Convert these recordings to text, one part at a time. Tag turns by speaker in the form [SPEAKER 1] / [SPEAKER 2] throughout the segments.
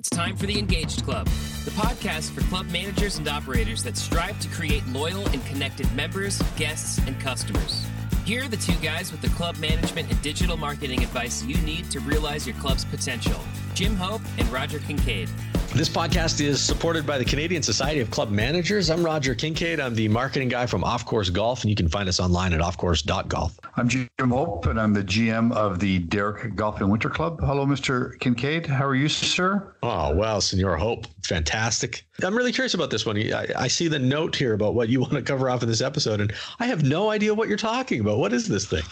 [SPEAKER 1] It's time for the Engaged Club, the podcast for club managers and operators that strive to create loyal and connected members, guests, and customers. Here are the two guys with the club management and digital marketing advice you need to realize your club's potential Jim Hope and Roger Kincaid.
[SPEAKER 2] This podcast is supported by the Canadian Society of Club Managers. I'm Roger Kincaid. I'm the marketing guy from Off Course Golf, and you can find us online at offcourse.golf.
[SPEAKER 3] I'm Jim Hope, and I'm the GM of the Derrick Golf and Winter Club. Hello, Mr. Kincaid. How are you, sir?
[SPEAKER 2] Oh, well, Senor Hope. Fantastic. I'm really curious about this one. I, I see the note here about what you want to cover off in this episode, and I have no idea what you're talking about. What is this thing?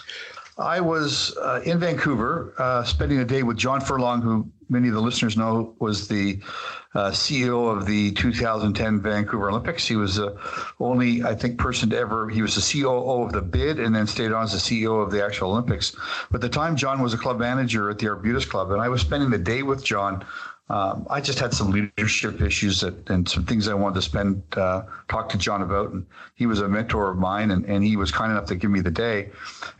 [SPEAKER 3] I was uh, in Vancouver uh, spending a day with John Furlong, who many of the listeners know was the uh, CEO of the 2010 Vancouver Olympics. He was the only, I think, person to ever, he was the COO of the bid and then stayed on as the CEO of the actual Olympics. But at the time, John was a club manager at the Arbutus Club, and I was spending the day with John um, I just had some leadership issues that, and some things I wanted to spend uh, talk to John about. And he was a mentor of mine, and, and he was kind enough to give me the day.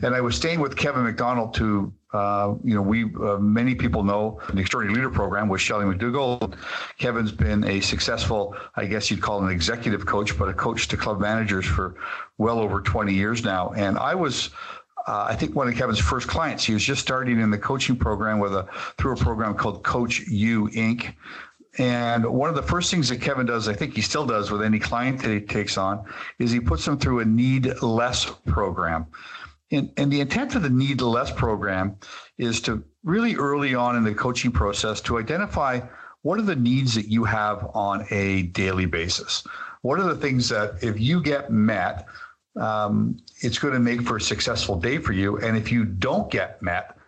[SPEAKER 3] And I was staying with Kevin McDonald, who uh, you know we uh, many people know the Extraordinary Leader Program with Shelley McDougall. Kevin's been a successful, I guess you'd call an executive coach, but a coach to club managers for well over 20 years now. And I was uh, I think one of Kevin's first clients. He was just starting in the coaching program with a through a program called Coach U Inc. And one of the first things that Kevin does, I think he still does with any client that he takes on, is he puts them through a need less program. And, and the intent of the need less program is to really early on in the coaching process to identify what are the needs that you have on a daily basis. What are the things that if you get met, um, it's going to make for a successful day for you. And if you don't get met,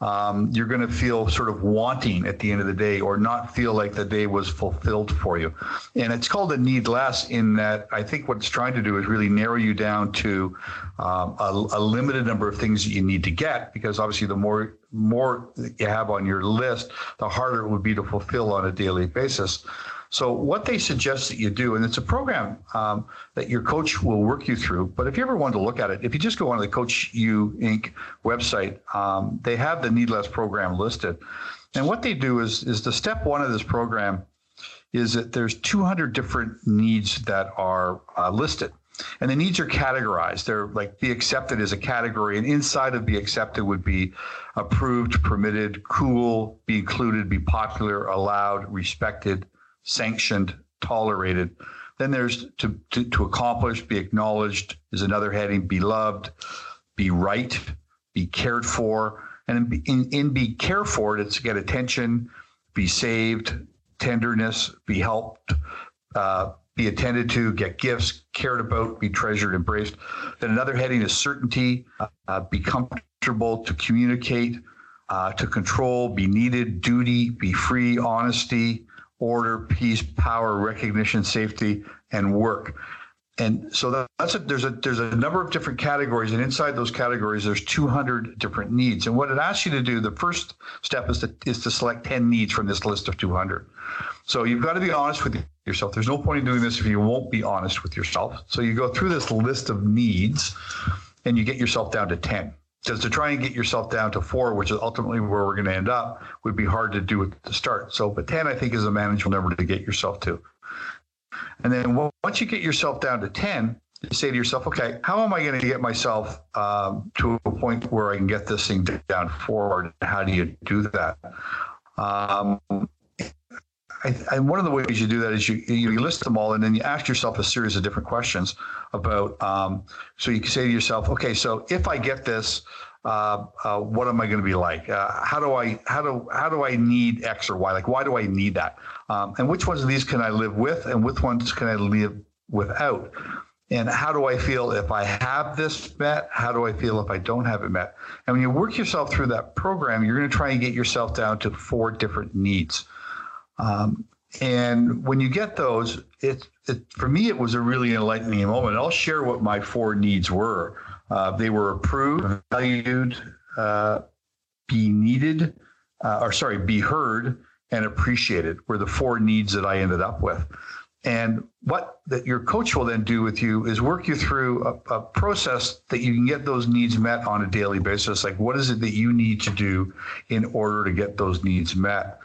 [SPEAKER 3] um, you're going to feel sort of wanting at the end of the day or not feel like the day was fulfilled for you. And it's called a need less in that I think what it's trying to do is really narrow you down to um, a, a, limited number of things that you need to get because obviously the more more you have on your list, the harder it would be to fulfill on a daily basis. So what they suggest that you do, and it's a program um, that your coach will work you through. But if you ever want to look at it, if you just go on the Coach U Inc. website, um, they have the Need Less program listed. And what they do is is the step one of this program is that there's 200 different needs that are uh, listed. And the needs are categorized. They're like be accepted as a category, and inside of be accepted would be approved, permitted, cool, be included, be popular, allowed, respected, sanctioned, tolerated. Then there's to, to, to accomplish, be acknowledged is another heading, be loved, be right, be cared for. And in, in, in be cared for, it's get attention, be saved, tenderness, be helped, uh, be attended to, get gifts, cared about, be treasured, embraced. Then another heading is certainty, uh, be comfortable to communicate, uh, to control, be needed, duty, be free, honesty, order, peace, power, recognition, safety, and work. And so that's a, there's a there's a number of different categories, and inside those categories, there's 200 different needs. And what it asks you to do, the first step is to is to select 10 needs from this list of 200. So you've got to be honest with yourself. There's no point in doing this if you won't be honest with yourself. So you go through this list of needs, and you get yourself down to 10 because to try and get yourself down to four, which is ultimately where we're going to end up, would be hard to do at the start. So, but 10, I think, is a manageable number to get yourself to. And then once you get yourself down to 10, you say to yourself, okay, how am I going to get myself um, to a point where I can get this thing down forward? How do you do that? Um, I, one of the ways you do that is you, you list them all and then you ask yourself a series of different questions about. Um, so you can say to yourself, okay, so if I get this, uh, uh, what am I going to be like? Uh, how do I how do how do I need X or Y? Like why do I need that? Um, and which ones of these can I live with, and which ones can I live without? And how do I feel if I have this met? How do I feel if I don't have it met? And when you work yourself through that program, you're going to try and get yourself down to four different needs. Um, and when you get those, it, it, for me, it was a really enlightening moment. I'll share what my four needs were. Uh, they were approved, valued, uh, be needed, uh, or sorry, be heard and appreciated were the four needs that I ended up with. And what that your coach will then do with you is work you through a, a, process that you can get those needs met on a daily basis. Like, what is it that you need to do in order to get those needs met?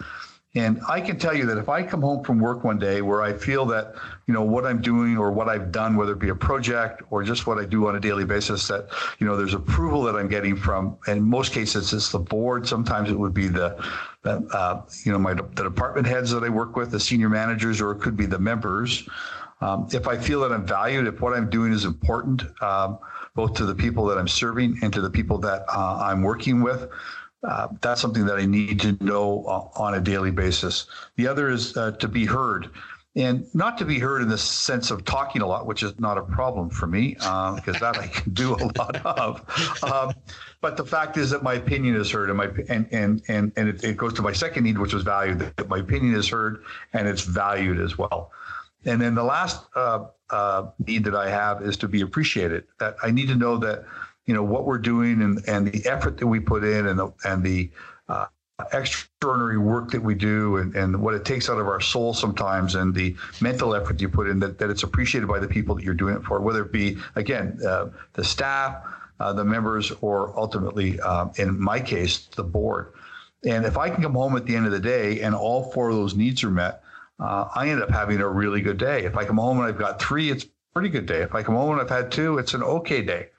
[SPEAKER 3] And I can tell you that if I come home from work one day where I feel that, you know, what I'm doing or what I've done, whether it be a project or just what I do on a daily basis, that, you know, there's approval that I'm getting from, in most cases, it's the board. Sometimes it would be the, uh, you know, my the department heads that I work with, the senior managers, or it could be the members. Um, if I feel that I'm valued, if what I'm doing is important, um, both to the people that I'm serving and to the people that uh, I'm working with, uh, that's something that I need to know uh, on a daily basis. The other is uh, to be heard. And not to be heard in the sense of talking a lot, which is not a problem for me, because uh, that I can do a lot of. Um, but the fact is that my opinion is heard, and my and and and and it, it goes to my second need, which was valued. That my opinion is heard and it's valued as well. And then the last uh, need that I have is to be appreciated. That I need to know that you know what we're doing and and the effort that we put in and the and the uh, extraordinary work that we do and, and what it takes out of our soul sometimes and the mental effort you put in that, that it's appreciated by the people that you're doing it for whether it be again uh, the staff uh, the members or ultimately um, in my case the board. And if i can come home at the end of the day and all four of those needs are met uh, i end up having a really good day. If i come home and i've got three it's a pretty good day. If i come home and i've had two it's an okay day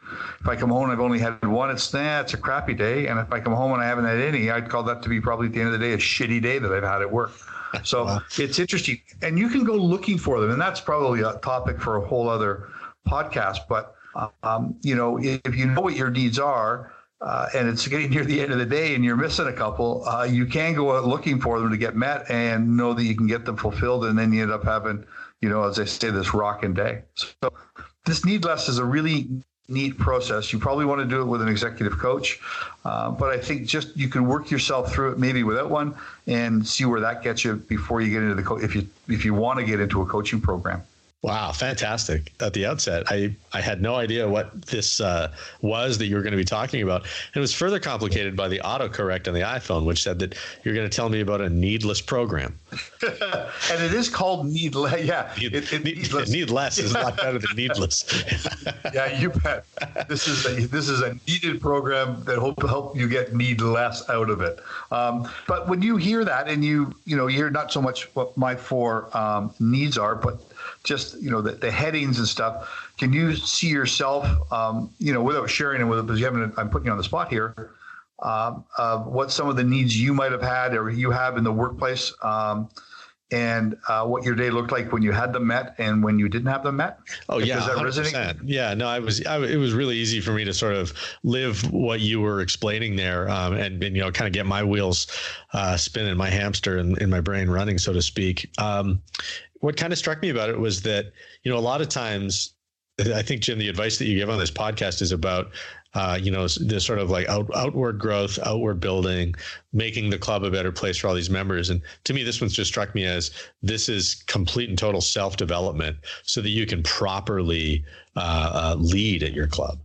[SPEAKER 3] if I come home and I've only had one, it's nah, it's a crappy day. And if I come home and I haven't had any, I'd call that to be probably at the end of the day a shitty day that I've had at work. So wow. it's interesting, and you can go looking for them, and that's probably a topic for a whole other podcast. But um, you know, if you know what your needs are, uh, and it's getting near the end of the day and you're missing a couple, uh, you can go out looking for them to get met and know that you can get them fulfilled. And then you end up having, you know, as I say, this rocking day. So this need less is a really neat process. You probably want to do it with an executive coach, uh, but I think just you can work yourself through it maybe without one and see where that gets you before you get into the co- if you if you want to get into a coaching program.
[SPEAKER 2] Wow, fantastic! At the outset, I I had no idea what this uh, was that you were going to be talking about, and it was further complicated by the autocorrect on the iPhone, which said that you're going to tell me about a needless program.
[SPEAKER 3] And it is called needless. Yeah,
[SPEAKER 2] Need, it, it, needless. needless is a lot better than needless.
[SPEAKER 3] yeah, you bet. This is a this is a needed program that hope to help you get need less out of it. Um, but when you hear that, and you you know you hear not so much what my four um, needs are, but just you know the, the headings and stuff. Can you see yourself, um, you know, without sharing it with it, because you haven't? I'm putting you on the spot here. Um, of what some of the needs you might have had or you have in the workplace, um, and uh, what your day looked like when you had them met and when you didn't have them met.
[SPEAKER 2] Oh yeah, that yeah. No, I was. I, it was really easy for me to sort of live what you were explaining there, um, and, and, you know, kind of get my wheels uh, spinning, my hamster in, in my brain running, so to speak. Um, what kind of struck me about it was that you know a lot of times I think Jim, the advice that you give on this podcast is about, uh, you know, this sort of like out, outward growth, outward building, making the club a better place for all these members. And to me, this one's just struck me as this is complete and total self development, so that you can properly uh, uh, lead at your club.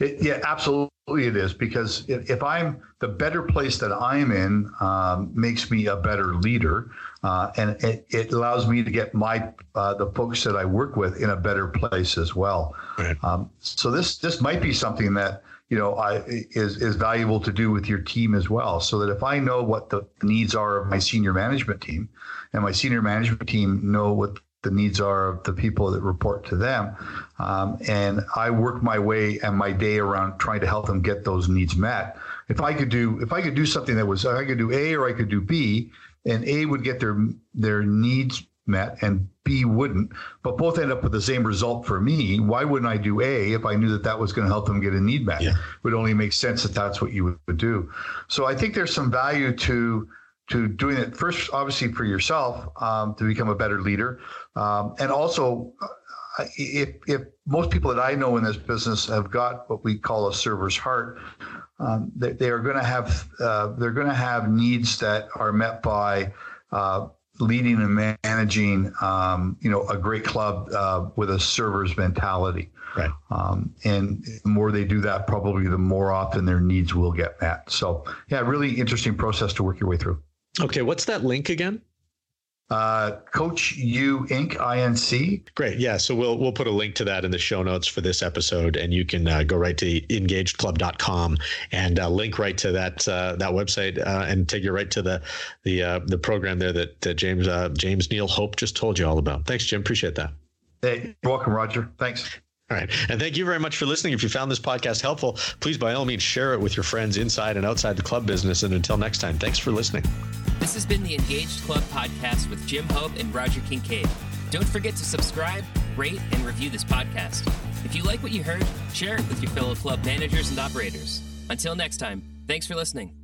[SPEAKER 3] It, yeah, absolutely it is because if, if, I'm the better place that I'm in um, makes me a better leader, uh, and it, it, allows me to get my uh, the folks that I work with in a better place as well. Right. Um, so this this might be something that you know I is is valuable to do with your team as well. So that if I know what the needs are of my senior management team, and my senior management team know what the needs are of the people that report to them. Um, and I work my way and my day around trying to help them get those needs met. If I could do if I could do something that was I could do A or I could do B, and A would get their their needs met and B wouldn't, but both end up with the same result for me. Why wouldn't I do A if I knew that that was going to help them get a need met? Yeah. It would only make sense that that's what you would, would do. So I think there's some value to to doing it first, obviously for yourself um, to become a better leader, um, and also uh, if if most people that I know in this business have got what we call a server's heart, um, they, they, are going to have uh, they're going to have needs that are met by uh, leading and managing, um, you know, a great club uh, with a server's mentality.
[SPEAKER 2] Right.
[SPEAKER 3] Um, and the more they do that, probably the more often their needs will get met. So, yeah, really interesting process to work your way through.
[SPEAKER 2] Okay, what's that link again?
[SPEAKER 3] uh, Coach U Inc. INC.
[SPEAKER 2] Great. Yeah. So we'll we'll put a link to that in the show notes for this episode, and you can uh, go right to engagedclub.com and uh, link right to that uh, that website uh, and take you right to the the uh, the program there that, that James James Neil Hope just told you all about. Thanks, Jim. Appreciate that.
[SPEAKER 3] Hey, you're welcome, Roger. Thanks.
[SPEAKER 2] All right. And thank you very much for listening. If you found this podcast helpful, please by all means share it with your friends inside and outside the club business. And until next time, thanks for listening.
[SPEAKER 1] This has been the Engaged Club podcast with Jim Hope and Roger Kincaid. Don't forget to subscribe, rate, and review this podcast. If you like what you heard, share it with your fellow club managers and operators. Until next time, thanks for listening.